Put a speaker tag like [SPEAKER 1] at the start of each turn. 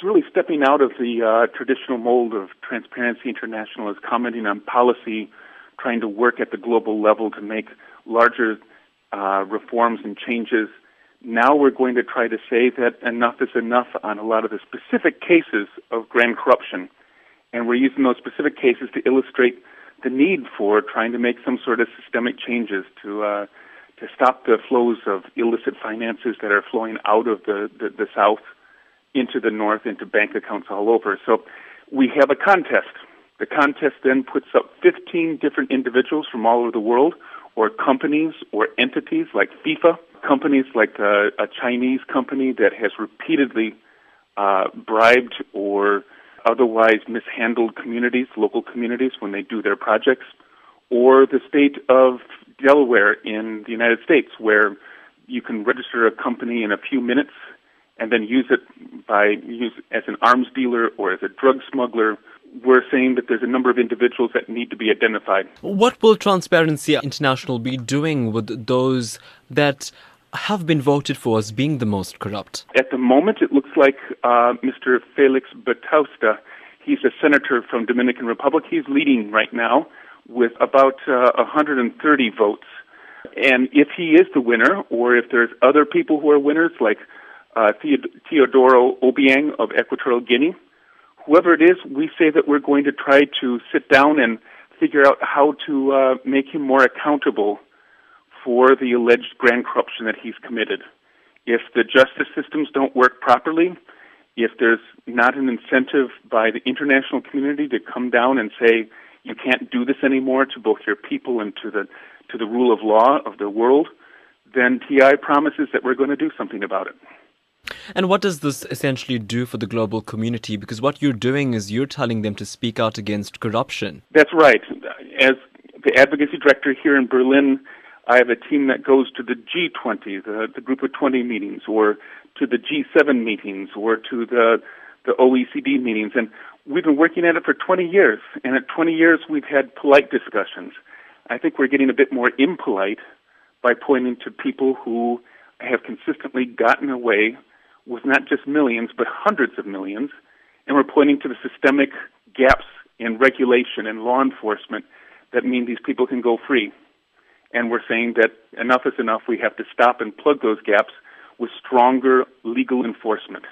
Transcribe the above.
[SPEAKER 1] it's really stepping out of the uh, traditional mold of Transparency International as commenting on policy, trying to work at the global level to make larger uh, reforms and changes. Now we're going to try to say that enough is enough on a lot of the specific cases of grand corruption. And we're using those specific cases to illustrate the need for trying to make some sort of systemic changes to uh, to stop the flows of illicit finances that are flowing out of the, the, the South into the North, into bank accounts all over. So we have a contest. The contest then puts up 15 different individuals from all over the world, or companies or entities like FIFA, companies like a, a Chinese company that has repeatedly uh, bribed or otherwise mishandled communities, local communities, when they do their projects, or the state of Delaware in the United States, where you can register a company in a few minutes and then use it by use as an arms dealer or as a drug smuggler. We're saying that there's a number of individuals that need to be identified.
[SPEAKER 2] What will Transparency International be doing with those that have been voted for as being the most corrupt?
[SPEAKER 1] At the moment, it looks like uh, Mr. Felix Bautista. He's a senator from Dominican Republic. He's leading right now with about uh, 130 votes. And if he is the winner, or if there's other people who are winners, like uh, Teodoro Obiang of Equatorial Guinea, whoever it is, we say that we're going to try to sit down and figure out how to uh, make him more accountable for the alleged grand corruption that he's committed. If the justice systems don't work properly, if there's not an incentive by the international community to come down and say you can't do this anymore to both your people and to the to the rule of law of the world, then TI promises that we're going to do something about it.
[SPEAKER 2] And what does this essentially do for the global community? Because what you're doing is you're telling them to speak out against corruption.
[SPEAKER 1] That's right. As the advocacy director here in Berlin, I have a team that goes to the G20, the, the Group of 20 meetings, or to the G7 meetings, or to the the OECD meetings, and we've been working at it for 20 years. And at 20 years, we've had polite discussions. I think we're getting a bit more impolite by pointing to people who have consistently gotten away with not just millions, but hundreds of millions, and we're pointing to the systemic gaps in regulation and law enforcement that mean these people can go free. And we're saying that enough is enough. We have to stop and plug those gaps with stronger legal enforcement.